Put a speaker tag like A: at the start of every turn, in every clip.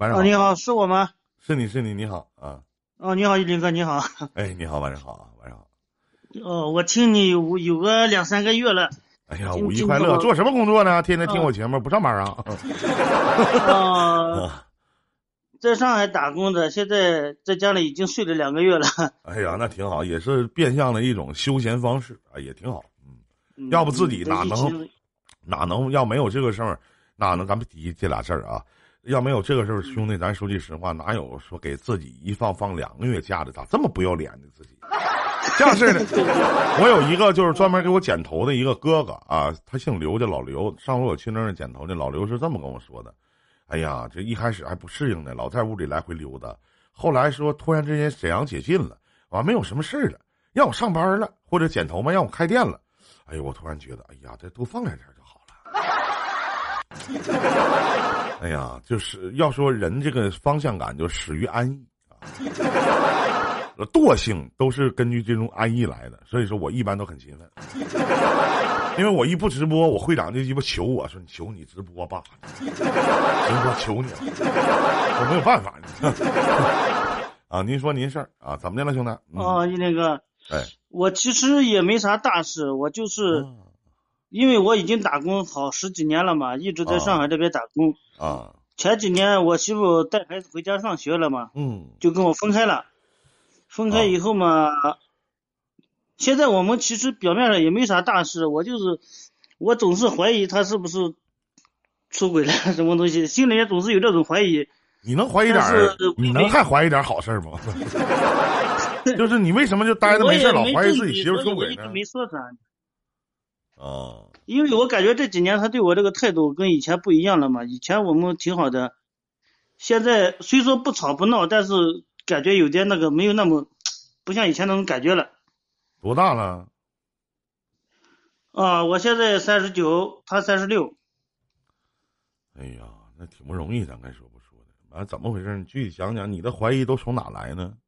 A: 晚上好，
B: 哦，你好，是我吗？
A: 是你是你，你好啊！
B: 哦，你好，玉林哥，你好。
A: 哎，你好，晚上好啊，晚上好。
B: 哦，我听你有有个两三个月了。
A: 哎呀，五一快乐！做什么工作呢？天天听我节目，不上班啊？
B: 哦，在上海打工的，现在在家里已经睡了两个月了。
A: 哎呀，那挺好，也是变相的一种休闲方式啊，也挺好。嗯，要不自己哪能哪能要没有这个事儿，哪能咱们提这俩事儿啊？要没有这个事儿，兄弟，咱说句实话，哪有说给自己一放放两个月假的？咋这么不要脸呢？自己这样式的。我有一个就是专门给我剪头的一个哥哥啊，他姓刘，叫老刘。上回我去那儿剪头去，老刘是这么跟我说的：“哎呀，这一开始还不适应呢，老在屋里来回溜达。后来说突然之间沈阳解禁了，完没有什么事了，让我上班了，或者剪头嘛，让我开店了。哎呦，我突然觉得，哎呀，这多放两天就好了。”哎呀，就是要说人这个方向感就始于安逸啊，惰性都是根据这种安逸来的。所以说我一般都很勤奋，因为我一不直播，我会长就鸡巴求我说：“你求你直播吧，直播求你了，我没有办法。” 啊，您说您事儿啊，怎么的了，兄弟？
B: 哦，你那个，
A: 哎，
B: 我其实也没啥大事，我就是。因为我已经打工好十几年了嘛，一直在上海这边打工。
A: 啊。
B: 前几年我媳妇带孩子回家上学了嘛，
A: 嗯，
B: 就跟我分开了。分开以后嘛，现在我们其实表面上也没啥大事，我就是，我总是怀疑他是不是出轨了什么东西，心里也总是有这种怀疑。
A: 你能怀疑点儿？你能还怀疑点好事吗？就是你为什么就待着没事老怀疑自己媳妇出轨呢？
B: 没说啥。
A: 哦，
B: 因为我感觉这几年他对我这个态度跟以前不一样了嘛。以前我们挺好的，现在虽说不吵不闹，但是感觉有点那个没有那么，不像以前那种感觉了。
A: 多大了？
B: 啊，我现在三十九，他三十六。
A: 哎呀，那挺不容易，咱该说不说的。完了，怎么回事？你具体讲讲，你的怀疑都从哪来呢？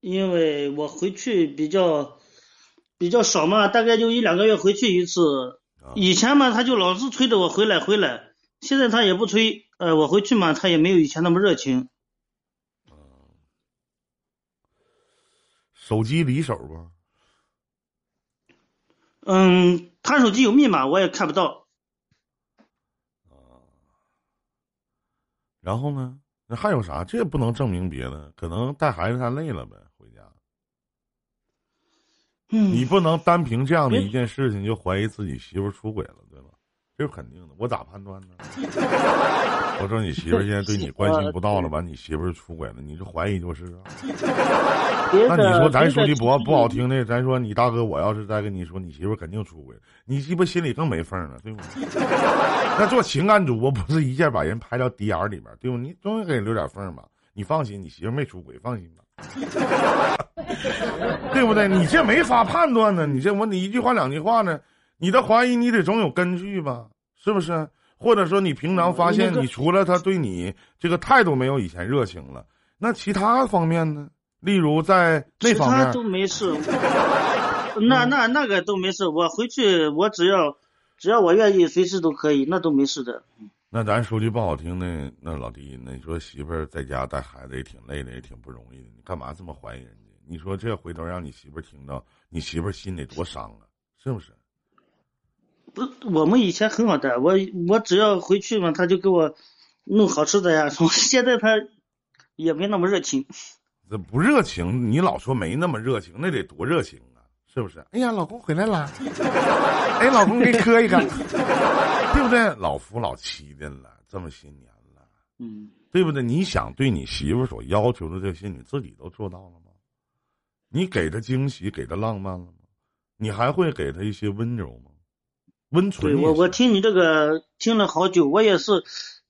B: 因为我回去比较。比较少嘛，大概就一两个月回去一次。以前嘛，他就老是催着我回来回来。现在他也不催，呃，我回去嘛，他也没有以前那么热情。
A: 手机离手不？
B: 嗯，他手机有密码，我也看不到。
A: 然后呢？那还有啥？这也不能证明别的，可能带孩子太累了呗。你不能单凭这样的一件事情就怀疑自己媳妇出轨了，对吧？这是肯定的。我咋判断呢？我说你媳妇现在对你关心不到了，完你媳妇出轨了，你这怀疑就是啊？那你说咱说句不不好听的，咱说你大哥，我要是再跟你说你媳妇肯定出轨，你鸡巴心里更没缝了，对不？那做情感主播不是一下把人拍到 D R 里边，对不？你总得给人留点缝吧？你放心，你媳妇没出轨，放心吧。对不对？你这没法判断呢。你这我你一句话两句话呢？你的怀疑你得总有根据吧？是不是？或者说你平常发现你除了他对你这个态度没有以前热情了，那其他方面呢？例如在那方面
B: 都没事。那那那个都没事。我回去我只要只要我愿意，随时都可以，那都没事的。
A: 那咱说句不好听的，那老弟，那你说媳妇儿在家带孩子也挺累的，也挺不容易的，你干嘛这么怀疑人家？你说这回头让你媳妇儿听到，你媳妇儿心里多伤啊，是不是？
B: 不，我们以前很好带，我我只要回去嘛，他就给我弄好吃的呀什么。现在他也没那么热情。
A: 这不热情，你老说没那么热情，那得多热情啊，是不是？哎呀，老公回来了，哎，老公给你磕一个。对不对？老夫老妻的了，这么些年了，
B: 嗯，
A: 对不对？你想对你媳妇所要求的这些，你自己都做到了吗？你给她惊喜，给她浪漫了吗？你还会给她一些温柔吗？温存。
B: 对我，我听你这个听了好久，我也是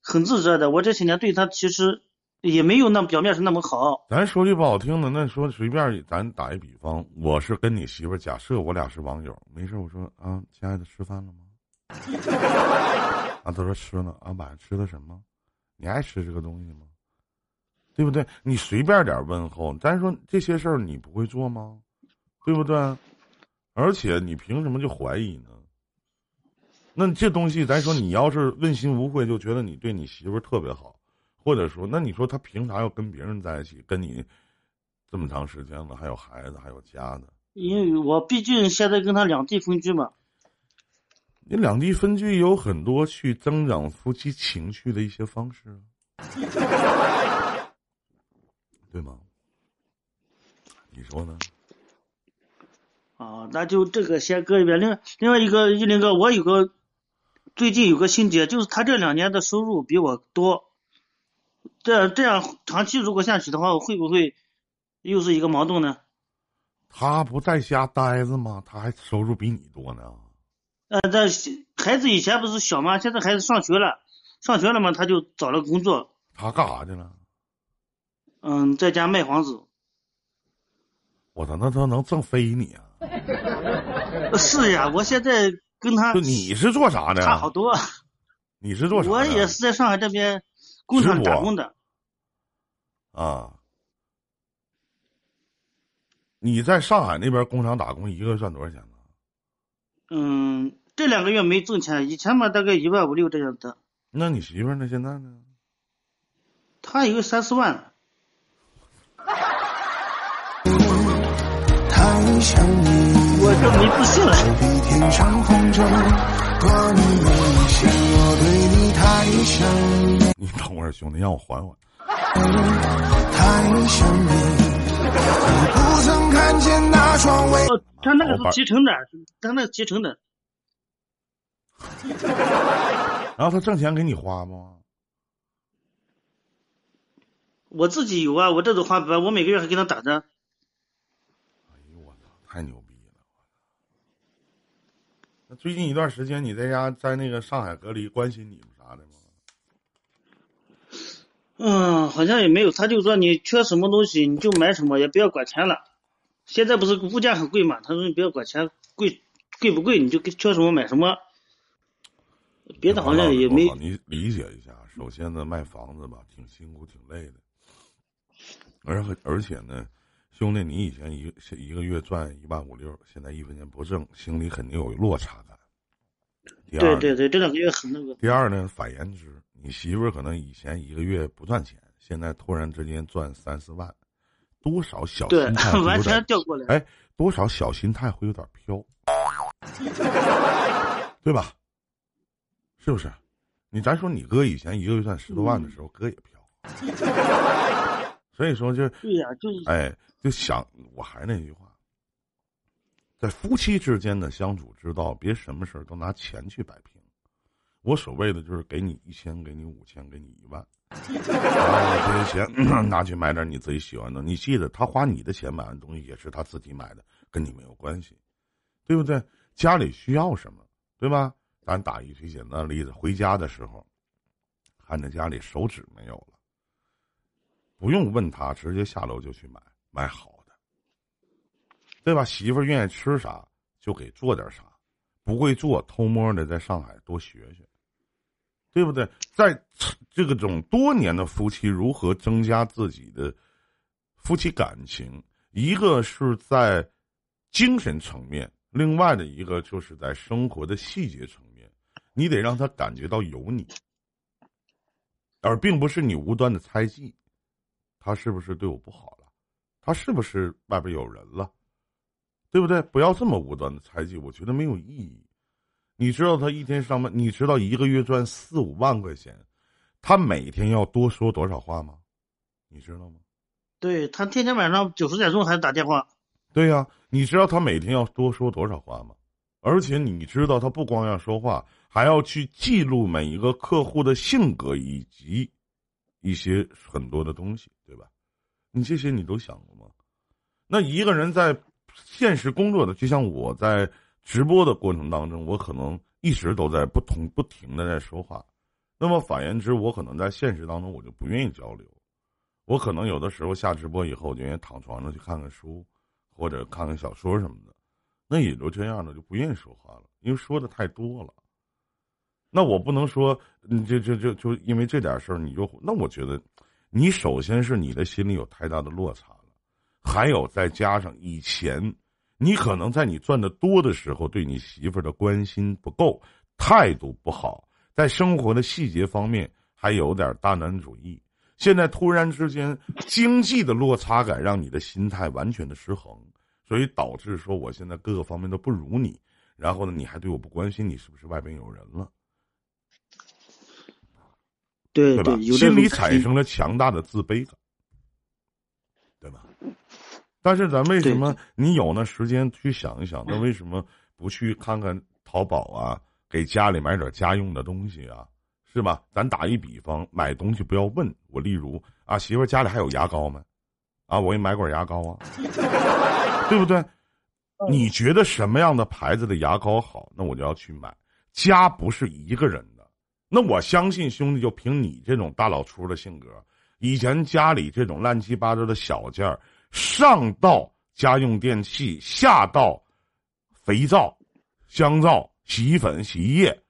B: 很自责的。我这些年对她其实也没有那表面上那么好。
A: 咱说句不好听的，那说随便，咱打一比方，我是跟你媳妇，假设我俩是网友，没事，我说啊，亲爱的，吃饭了吗？啊，他说吃了啊，晚上吃的什么？你爱吃这个东西吗？对不对？你随便点问候，咱说这些事儿你不会做吗？对不对？而且你凭什么就怀疑呢？那这东西，咱说你要是问心无愧，就觉得你对你媳妇儿特别好，或者说，那你说他凭啥要跟别人在一起，跟你这么长时间了，还有孩子，还有家的？
B: 因为我毕竟现在跟他两地分居嘛。
A: 你两地分居有很多去增长夫妻情趣的一些方式，对吗？你说呢？
B: 啊，那就这个先搁一边。另另外一个一林哥，我有个最近有个心结，就是他这两年的收入比我多，这这样长期如果下去的话，会不会又是一个矛盾呢？
A: 他不在家待着吗？他还收入比你多呢。
B: 呃，这孩子以前不是小吗？现在孩子上学了，上学了嘛，他就找了工作。
A: 他干啥去了？
B: 嗯，在家卖房子。
A: 我操，那他能挣飞你啊？
B: 是呀，我现在跟他。
A: 就你是做啥的？
B: 差好多。
A: 你是做啥？
B: 我也是在上海这边工厂打工的。
A: 啊。你在上海那边工厂打工，一个月赚多少钱呢？
B: 嗯，这两个月没挣钱，以前嘛大概一万五六这样子。
A: 那你媳妇呢？现在呢？
B: 她一个三四万。我就没自信了。
A: 你等会儿，兄弟，让我缓缓。
B: 他那个是集成的，他那集成的。
A: 然后他挣钱给你花吗？
B: 我自己有啊，我这都花不完，我每个月还给他打着。
A: 太牛逼了！那最近一段时间你在家在那个上海隔离，关心你们啥的吗？
B: 嗯，好像也没有。他就说你缺什么东西你就买什么，也不要管钱了。现在不是物价很贵嘛？他说你不要管钱贵贵不贵，你就缺什么买什么。别的好像也没。
A: 你理解一下，首先呢，卖房子吧，挺辛苦，挺累的，而而且呢。兄弟，你以前一一个月赚一万五六，现在一分钱不挣，心里肯定有落差感。
B: 对对对，这两个月很那个。
A: 第二呢，反言之，你媳妇儿可能以前一个月不赚钱，现在突然之间赚三四万，多少小心态
B: 完全调过来。
A: 哎，多少小心态会有点飘，对吧？是不是？你咱说你哥以前一个月赚十多万的时候，哥也飘。所以说就
B: 对呀，就是
A: 哎。就想，我还是那句话，在夫妻之间的相处之道，别什么事儿都拿钱去摆平。我所谓的就是给你一千，给你五千，给你一万，这些钱 拿去买点你自己喜欢的。你记得，他花你的钱买的东西也是他自己买的，跟你没有关系，对不对？家里需要什么，对吧？咱打一最简单的例子，回家的时候，看着家里手纸没有了，不用问他，直接下楼就去买。买好的，对吧？媳妇愿意吃啥就给做点啥，不会做偷摸的在上海多学学，对不对？在这个种多年的夫妻如何增加自己的夫妻感情？一个是在精神层面，另外的一个就是在生活的细节层面，你得让他感觉到有你，而并不是你无端的猜忌，他是不是对我不好了？他是不是外边有人了，对不对？不要这么无端的猜忌，我觉得没有意义。你知道他一天上班，你知道一个月赚四五万块钱，他每天要多说多少话吗？你知道吗？
B: 对他天天晚上九十点钟还打电话。
A: 对呀，你知道他每天要多说多少话吗？而且你知道他不光要说话，还要去记录每一个客户的性格以及一些很多的东西，对吧？你这些你都想过吗？那一个人在现实工作的，就像我在直播的过程当中，我可能一直都在不同不停的在说话。那么反言之，我可能在现实当中我就不愿意交流。我可能有的时候下直播以后，我就愿意躺床上去看看书，或者看看小说什么的。那也就这样了，就不愿意说话了，因为说的太多了。那我不能说，你就就就就因为这点事儿你就那我觉得。你首先是你的心里有太大的落差了，还有再加上以前，你可能在你赚的多的时候，对你媳妇儿的关心不够，态度不好，在生活的细节方面还有点大男主义。现在突然之间经济的落差感，让你的心态完全的失衡，所以导致说我现在各个方面都不如你。然后呢，你还对我不关心，你是不是外边有人了？
B: 对
A: 对吧？心里产生了强大的自卑感？但是咱为什么你有那时间去想一想？那为什么不去看看淘宝啊？给家里买点家用的东西啊？是吧？咱打一比方，买东西不要问我。例如啊，媳妇家里还有牙膏吗？啊，我给你买管牙膏啊，对不对？你觉得什么样的牌子的牙膏好？那我就要去买。家不是一个人的，那我相信兄弟，就凭你这种大老粗的性格，以前家里这种乱七八糟的小件儿，上到家用电器，下到肥皂、香皂、洗衣粉、洗衣液，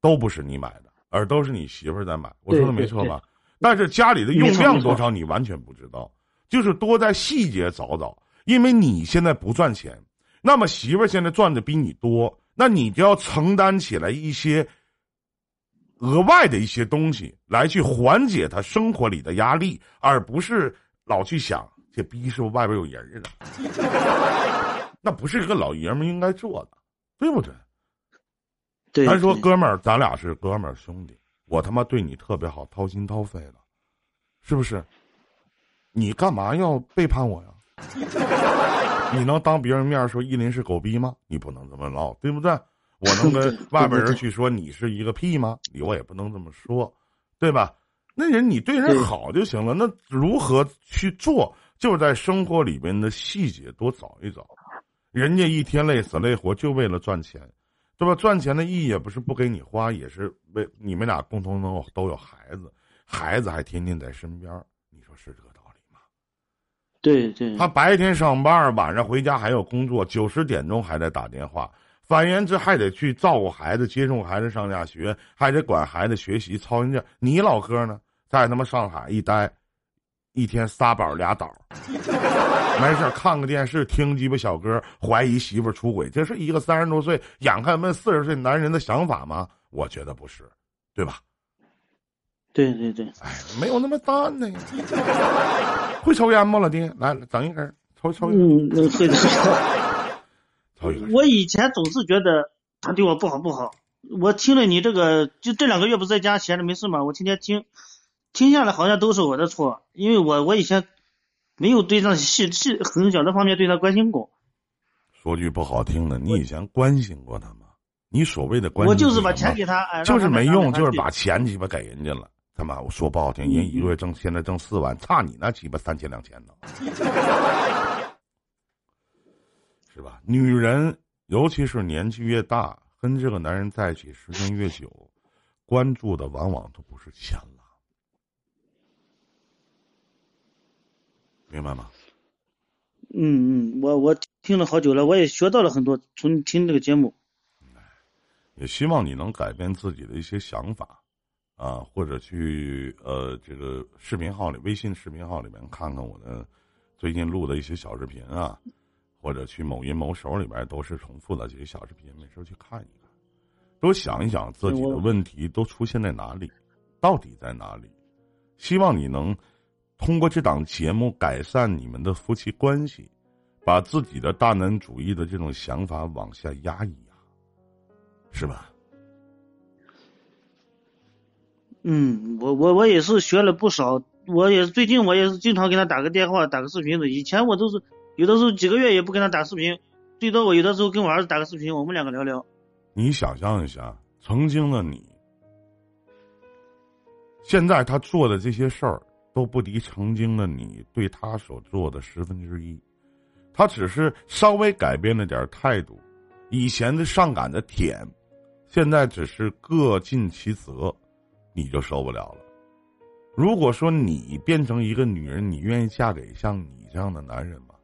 A: 都不是你买的。而都是你媳妇儿在买，我说的没错吧？但是家里的用量多少你完全不知道，就是多在细节找找。因为你现在不赚钱，那么媳妇儿现在赚的比你多，那你就要承担起来一些额外的一些东西来去缓解她生活里的压力，而不是老去想这逼是不是外边有人了？那不是一个老爷们应该做的，对不对？咱说哥们儿，咱俩是哥们儿兄弟，我他妈对你特别好，掏心掏肺的，是不是？你干嘛要背叛我呀？你能当别人面说依林是狗逼吗？你不能这么唠，对不对？我能跟 外边人去说你是一个屁吗？你我也不能这么说，对吧？那人你对人好就行了。那如何去做？就是在生活里边的细节多找一找。人家一天累死累活就为了赚钱。对吧？赚钱的意义也不是不给你花，也是为你们俩共同能都有孩子，孩子还天天在身边你说是这个道理吗？
B: 对对。
A: 他白天上班，晚上回家还有工作，九十点钟还在打电话。反言之，还得去照顾孩子，接送孩子上下学，还得管孩子学习，操心劲。你老哥呢，在他妈上海一待。一天仨宝俩倒，没事看个电视，听鸡巴小歌，怀疑媳妇出轨，这是一个三十多岁眼看奔四十岁男人的想法吗？我觉得不是，对吧？
B: 对对对，
A: 哎，没有那么淡呢。会抽烟吗，老弟？来，整一根，抽抽。
B: 嗯，会的。
A: 抽一根。
B: 我以前总是觉得他对我不好不好，我听了你这个，就这两个月不在家闲着没事嘛，我天天听。听下来好像都是我的错，因为我我以前没有对那细细很小的方面对他关心过。
A: 说句不好听的，你以前关心过他吗？你所谓的关心，
B: 我就是把钱给他，
A: 就是没用，就是把钱鸡巴给人家了。他妈，我说不好听，人一个月挣现在挣四万，差你那鸡巴三千两千呢，是吧？女人尤其是年纪越大，跟这个男人在一起时间越久，关注的往往都不是钱了。明白吗？
B: 嗯嗯，我我听了好久了，我也学到了很多。从听这个节目，
A: 也希望你能改变自己的一些想法，啊，或者去呃这个视频号里、微信视频号里面看看我的最近录的一些小视频啊，或者去某音、某手里边都是重复的这些小视频，没事去看一看，多想一想自己的问题都出现在哪里，到底在哪里？希望你能。通过这档节目改善你们的夫妻关系，把自己的大男主义的这种想法往下压一压，是吧？
B: 嗯，我我我也是学了不少，我也最近我也是经常给他打个电话、打个视频的。以前我都是有的时候几个月也不跟他打视频，最多我有的时候跟我儿子打个视频，我们两个聊聊。
A: 你想象一下，曾经的你，现在他做的这些事儿。都不敌曾经的你对他所做的十分之一，他只是稍微改变了点态度，以前的上赶的舔，现在只是各尽其责，你就受不了了。如果说你变成一个女人，你愿意嫁给像你这样的男人吗？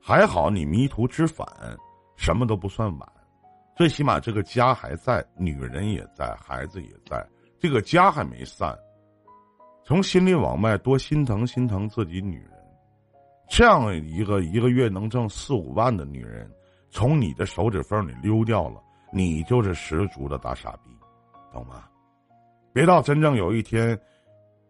A: 还好你迷途知返，什么都不算晚，最起码这个家还在，女人也在，孩子也在，这个家还没散。从心里往外多心疼心疼自己女人，这样一个一个月能挣四五万的女人，从你的手指缝里溜掉了，你就是十足的大傻逼，懂吗？别到真正有一天，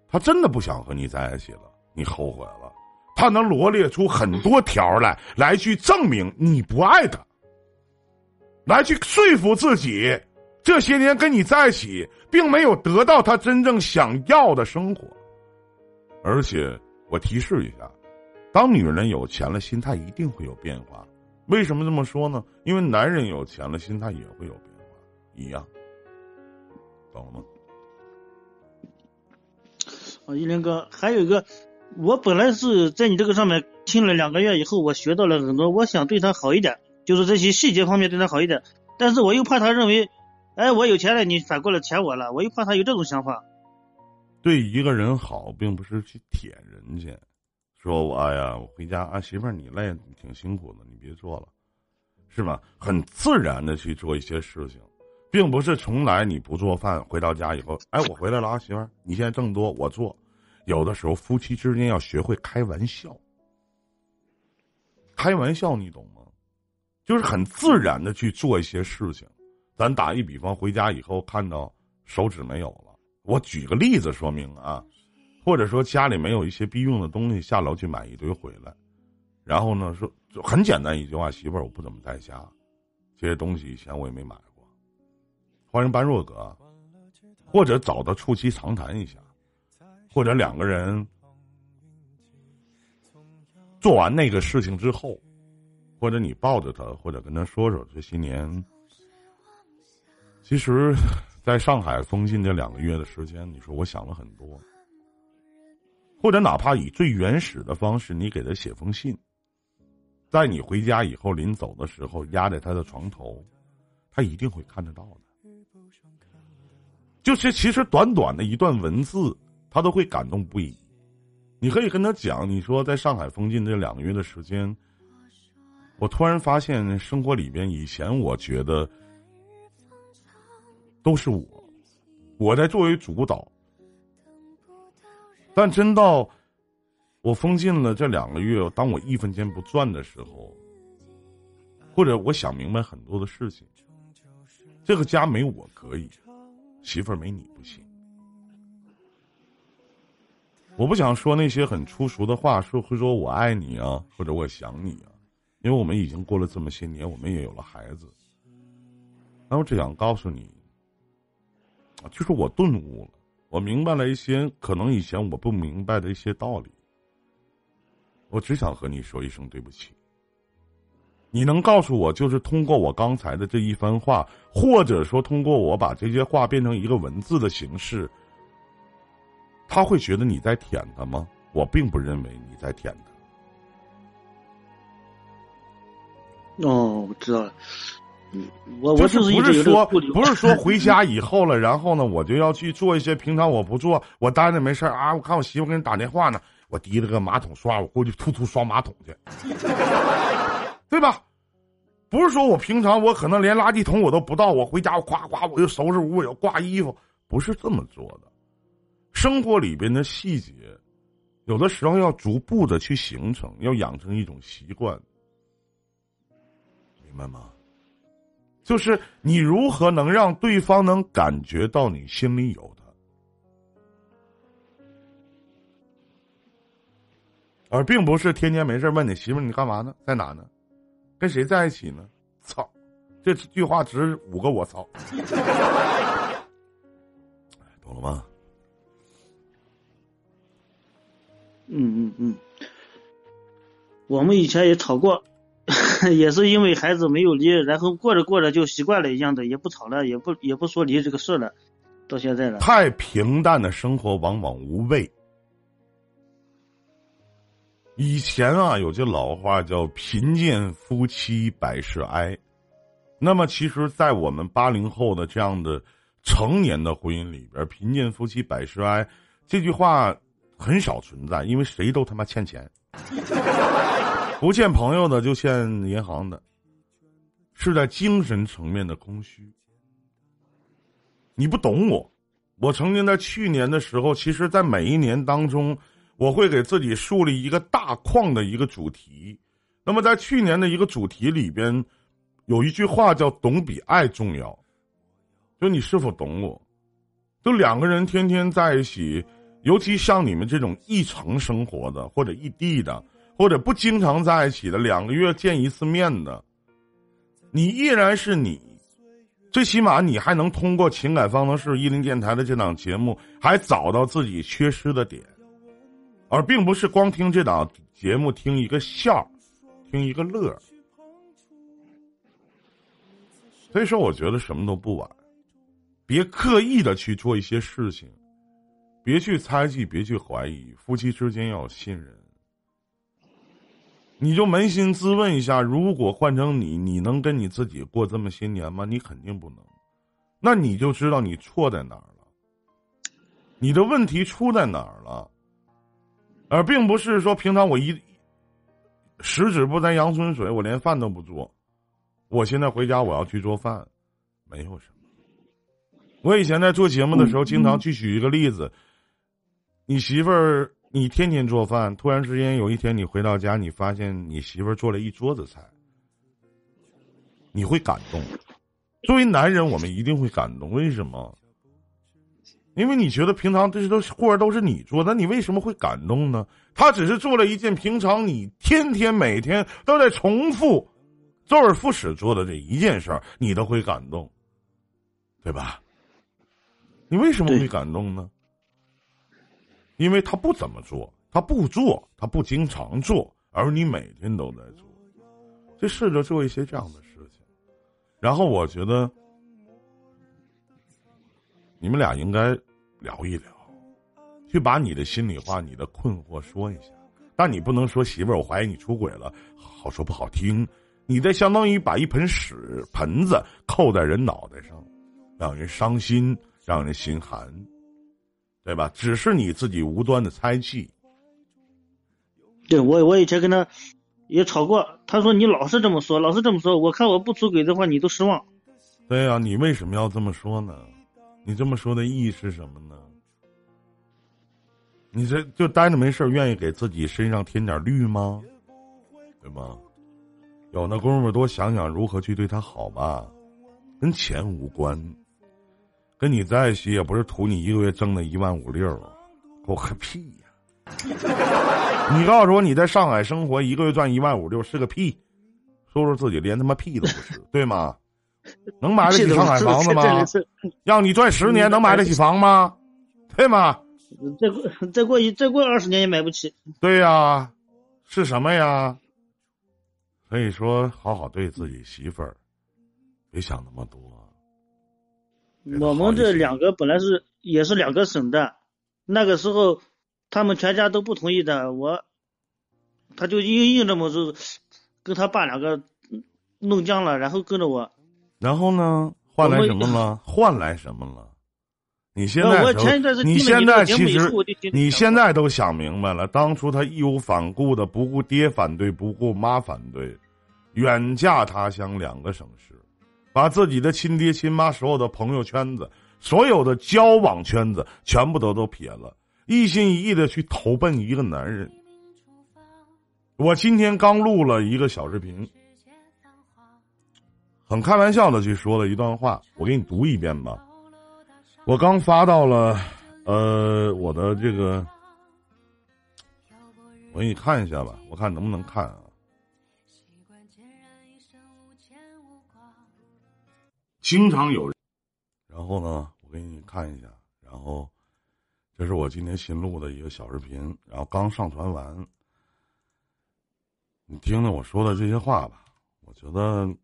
A: 他真的不想和你在一起了，你后悔了，他能罗列出很多条来，来去证明你不爱他，来去说服自己，这些年跟你在一起，并没有得到他真正想要的生活。而且，我提示一下，当女人有钱了，心态一定会有变化。为什么这么说呢？因为男人有钱了，心态也会有变化，一样，懂了吗？
B: 啊，一林哥，还有一个，我本来是在你这个上面听了两个月以后，我学到了很多，我想对他好一点，就是这些细节方面对他好一点，但是我又怕他认为，哎，我有钱了，你反过来舔我了，我又怕他有这种想法。
A: 对一个人好，并不是去舔人家。说我呀，我回家啊，媳妇儿你累，挺辛苦的，你别做了，是吧？很自然的去做一些事情，并不是从来你不做饭，回到家以后，哎，我回来了啊，媳妇儿，你现在挣多，我做。有的时候夫妻之间要学会开玩笑，开玩笑你懂吗？就是很自然的去做一些事情。咱打一比方，回家以后看到手指没有了，我举个例子说明啊。或者说家里没有一些必用的东西，下楼去买一堆回来，然后呢说很简单一句话：媳妇儿，我不怎么在家，这些东西以前我也没买过，欢迎般若哥，或者找他促膝长谈一下，或者两个人做完那个事情之后，或者你抱着他，或者跟他说说这些年，其实在上海封禁这两个月的时间，你说我想了很多。或者哪怕以最原始的方式，你给他写封信，在你回家以后，临走的时候压在他的床头，他一定会看得到的。就是其实短短的一段文字，他都会感动不已。你可以跟他讲，你说在上海封禁这两个月的时间，我突然发现生活里边，以前我觉得都是我，我在作为主导。但真到我封禁了这两个月，当我一分钱不赚的时候，或者我想明白很多的事情，这个家没我可以，媳妇儿没你不行。我不想说那些很粗俗的话，说会说我爱你啊，或者我想你啊，因为我们已经过了这么些年，我们也有了孩子。那我只想告诉你，就是我顿悟了。我明白了一些可能以前我不明白的一些道理，我只想和你说一声对不起。你能告诉我，就是通过我刚才的这一番话，或者说通过我把这些话变成一个文字的形式，他会觉得你在舔他吗？我并不认为你在舔
B: 他。哦，我知道了。我我
A: 就是不是说不是说回家以后了，然后呢，我就要去做一些平常我不做，我待着没事啊。我看我媳妇给人打电话呢，我提了个马桶刷，我过去突突刷马桶去，对吧？不是说我平常我可能连垃圾桶我都不倒，我回家我夸夸我就收拾屋，我要挂衣服，不是这么做的。生活里边的细节，有的时候要逐步的去形成，要养成一种习惯，明白吗？就是你如何能让对方能感觉到你心里有他，而并不是天天没事问你媳妇你干嘛呢，在哪呢，跟谁在一起呢？操，这句话值五个我操，懂了吗？
B: 嗯嗯嗯，我们以前也吵过。也是因为孩子没有离，然后过着过着就习惯了一样的，也不吵了，也不也不说离这个事了，到现在了。
A: 太平淡的生活往往无味。以前啊，有句老话叫“贫贱夫妻百事哀”，那么其实，在我们八零后的这样的成年的婚姻里边，“贫贱夫妻百事哀”这句话很少存在，因为谁都他妈欠钱。不欠朋友的就欠银行的，是在精神层面的空虚。你不懂我，我曾经在去年的时候，其实，在每一年当中，我会给自己树立一个大框的一个主题。那么，在去年的一个主题里边，有一句话叫“懂比爱重要”，就你是否懂我？就两个人天天在一起，尤其像你们这种一城生活的，或者异地的，或者不经常在一起的，两个月见一次面的，你依然是你，最起码你还能通过情感方程式一零电台的这档节目，还找到自己缺失的点，而并不是光听这档节目听一个笑，听一个乐。所以说，我觉得什么都不晚。别刻意的去做一些事情，别去猜忌，别去怀疑，夫妻之间要信任。你就扪心自问一下：如果换成你，你能跟你自己过这么些年吗？你肯定不能。那你就知道你错在哪儿了，你的问题出在哪儿了，而并不是说平常我一十指不沾阳春水，我连饭都不做。我现在回家我要去做饭，没有什么。我以前在做节目的时候，经常去举一个例子：你媳妇儿，你天天做饭，突然之间有一天你回到家，你发现你媳妇儿做了一桌子菜，你会感动。作为男人，我们一定会感动。为什么？因为你觉得平常这些都活儿都是你做，那你为什么会感动呢？他只是做了一件平常你天天每天都在重复、周而复始做的这一件事儿，你都会感动，对吧？你为什么会感动呢？因为他不怎么做，他不做，他不经常做，而你每天都在做，就试着做一些这样的事情。然后我觉得，你们俩应该聊一聊，去把你的心里话、你的困惑说一下。但你不能说媳妇儿，我怀疑你出轨了，好说不好听。你这相当于把一盆屎盆子扣在人脑袋上，让人伤心。让人心寒，对吧？只是你自己无端的猜忌。
B: 对我，我以前跟他也吵过，他说你老是这么说，老是这么说，我看我不出轨的话，你都失望。
A: 对呀，你为什么要这么说呢？你这么说的意义是什么呢？你这就呆着没事愿意给自己身上添点绿吗？对吗？有那功夫多想想如何去对他好吧，跟钱无关。跟你在一起也不是图你一个月挣那一万五六，我个屁呀！你告诉我你在上海生活一个月赚一万五六是个屁，说说自己连他妈屁都不是，对吗？能买得起上海房子吗？让你赚十年能买得起房吗？对吗？
B: 再过再过一再过二十年也买不起。
A: 对呀，是什么呀？所以说，好好对自己媳妇儿，别想那么多。
B: 我们这两个本来是也是两个省的，那个时候他们全家都不同意的，我他就硬硬这么就跟他爸两个弄僵了，然后跟着我。
A: 然后呢？换来什么了？换来什么了？你现在你现在其实你现在都想明白了，当初他义无反顾的不顾爹反对，不顾妈反对，远嫁他乡两个省市。把自己的亲爹亲妈所有的朋友圈子、所有的交往圈子全部都都撇了，一心一意的去投奔一个男人。我今天刚录了一个小视频，很开玩笑的去说了一段话，我给你读一遍吧。我刚发到了，呃，我的这个，我给你看一下吧，我看能不能看啊。经常有，然后呢，我给你看一下，然后，这是我今天新录的一个小视频，然后刚上传完，你听听我说的这些话吧，我觉得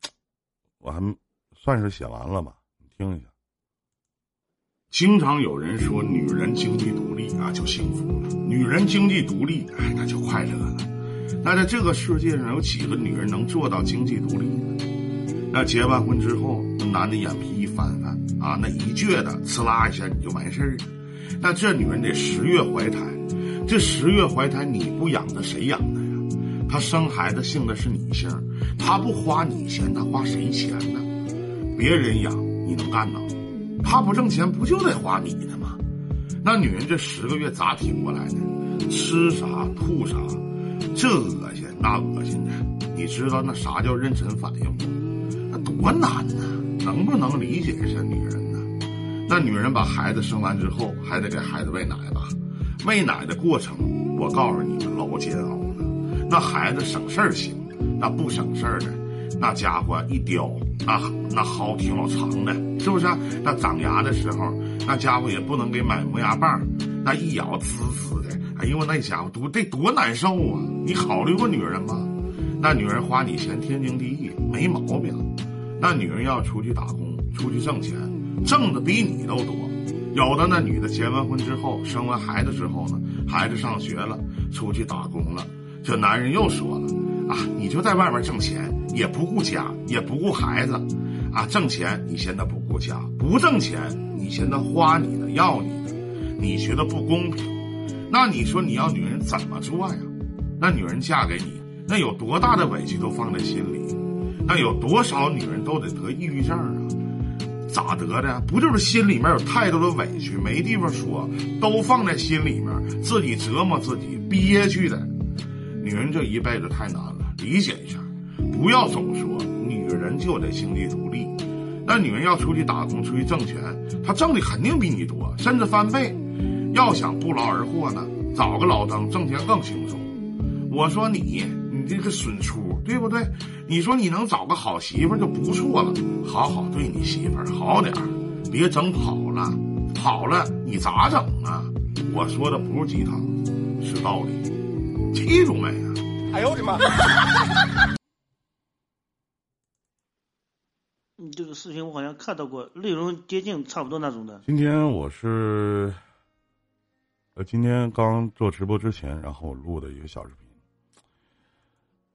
A: 我还算是写完了吧，你听一下。经常有人说，女人经济独立啊就幸福了，女人经济独立，哎，那就快乐了。那在这个世界上，有几个女人能做到经济独立呢？那结完婚之后，那男的眼皮一翻翻啊，那一撅的，呲啦一下你就完事儿了。那这女人得十月怀胎，这十月怀胎你不养她谁养她呀？她生孩子姓的是你姓，她不花你钱，她花谁钱呢？别人养你能干呢？她不挣钱，不就得花你的吗？那女人这十个月咋挺过来的？吃啥吐啥，这恶心那恶心的，你知道那啥叫妊娠反应吗？多难呢？能不能理解一下女人呢？那女人把孩子生完之后，还得给孩子喂奶吧？喂奶的过程，我告诉你们，老煎熬了。那孩子省事儿行，那不省事儿的，那家伙一叼，那那薅挺老长的，是不是？那长牙的时候，那家伙也不能给买磨牙棒，那一咬滋滋的，哎呦那家伙多得多难受啊！你考虑过女人吗？那女人花你钱天经地义，没毛病。那女人要出去打工，出去挣钱，挣的比你都多。有的那女的结完婚之后，生完孩子之后呢，孩子上学了，出去打工了，这男人又说了啊，你就在外面挣钱，也不顾家，也不顾孩子，啊，挣钱你嫌他不顾家，不挣钱你嫌他花你的要你的，你觉得不公平？那你说你要女人怎么做呀？那女人嫁给你，那有多大的委屈都放在心里，那有多少女人都得得抑郁症啊？咋得的？不就是心里面有太多的委屈，没地方说，都放在心里面，自己折磨自己，憋屈的。女人这一辈子太难了，理解一下，不要总说女人就得经济独立。那女人要出去打工，出去挣钱，她挣的肯定比你多，甚至翻倍。要想不劳而获呢，找个老登，挣钱更轻松。我说你，你这个损出，对不对？你说你能找个好媳妇就不错了，好好对你媳妇好点儿别整跑了，跑了你咋整啊？我说的不是鸡汤，是道理，记住没啊？哎呦我的妈！
B: 你这个视频我好像看到过，内容接近差不多那种的。
A: 今天我是，呃，今天刚做直播之前，然后我录的一个小视频。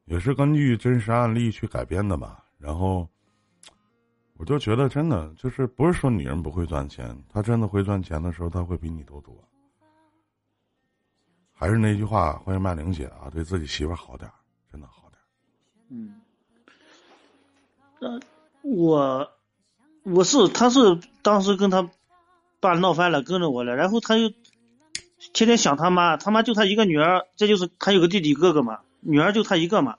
A: 也是根据真实案例去改编的吧，然后我就觉得真的就是不是说女人不会赚钱，她真的会赚钱的时候，她会比你都多。还是那句话，欢迎麦玲姐啊，对自己媳妇好点真的好点
B: 嗯，那我我是他是当时跟他爸闹翻了，跟着我了，然后他又天天想他妈，他妈就他一个女儿，这就是他有个弟弟哥哥嘛。女儿就他一个嘛，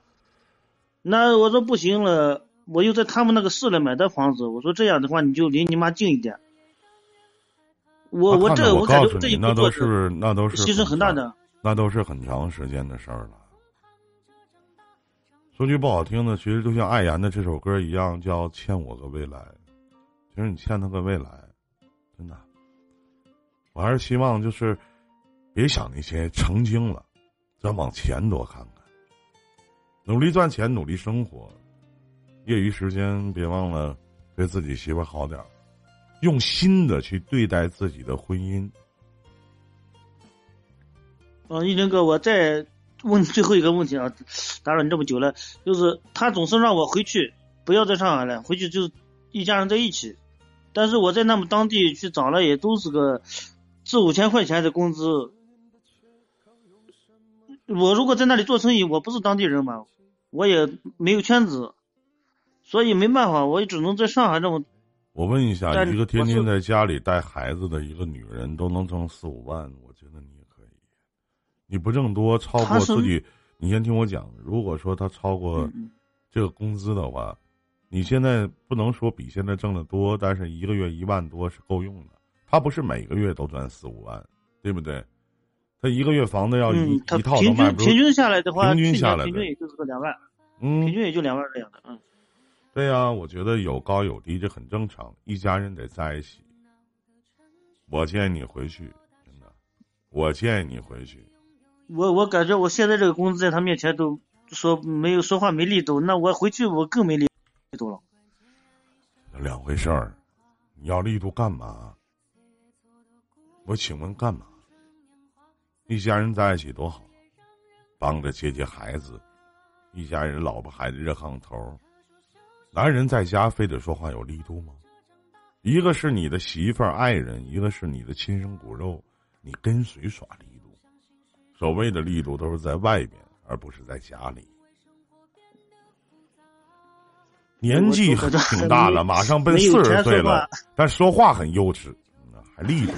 B: 那我说不行了，我又在他们那个市里买的房子，我说这样的话你就离你妈近一点。我
A: 我
B: 这
A: 我
B: 感觉这
A: 一那都是那都是
B: 牺牲很大的，
A: 那都是很长时间的事儿了。说句不好听的，其实就像艾言的这首歌一样，叫“欠我个未来”。其实你欠他个未来，真的。我还是希望就是别想那些曾经了，咱往前多看看。努力赚钱，努力生活，业余时间别忘了对自己媳妇好点用心的去对待自己的婚姻。
B: 嗯，一林哥，我再问最后一个问题啊，打扰你这么久了，就是他总是让我回去，不要在上海了，回去就是一家人在一起，但是我在那么当地去找了，也都是个四五千块钱的工资。我如果在那里做生意，我不是当地人嘛，我也没有圈子，所以没办法，我也只能在上海这么。
A: 我问一下，一个天天在家里带孩子的一个女人，都能挣四五万，我觉得你也可以。你不挣多，超过自己，你先听我讲。如果说他超过这个工资的话，你现在不能说比现在挣的多，但是一个月一万多是够用的。他不是每个月都赚四五万，对不对？他一个月房子要一一套
B: 平均平均下来的话，
A: 平均下来
B: 平均也就是个两万，嗯，平均也就两万这样的，嗯。
A: 对呀，我觉得有高有低，这很正常。一家人得在一起。我建议你回去，真的，我建议你回去。
B: 我我感觉我现在这个工资在他面前都说没有说话没力度，那我回去我更没力度了。
A: 两回事儿，你要力度干嘛？我请问干嘛？一家人在一起多好，帮着接接孩子，一家人老婆孩子热炕头。男人在家非得说话有力度吗？一个是你的媳妇儿爱人，一个是你的亲生骨肉，你跟谁耍力度？所谓的力度都是在外边，而不是在家里。年纪挺大了，马上奔四十岁了，但说话很幼稚，还力度？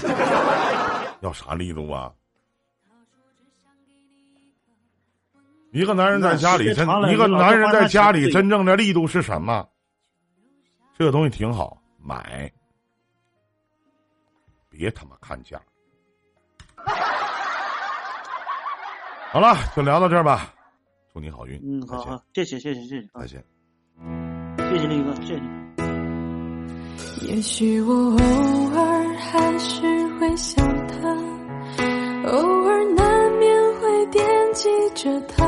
A: 要啥力度啊？一个男人在家里真，一个男人在家里真正的力度是什么？这个东西挺好，买，别他妈看价。好了，就聊到这儿吧，祝你好运。
B: 嗯，好好，谢谢谢谢谢谢，
A: 再见。
B: 谢谢林哥，谢谢。
C: 也许我偶尔还是会想他，偶尔难免会惦记着他，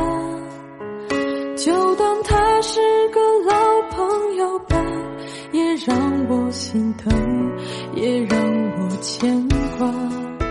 C: 我心疼，也让我牵。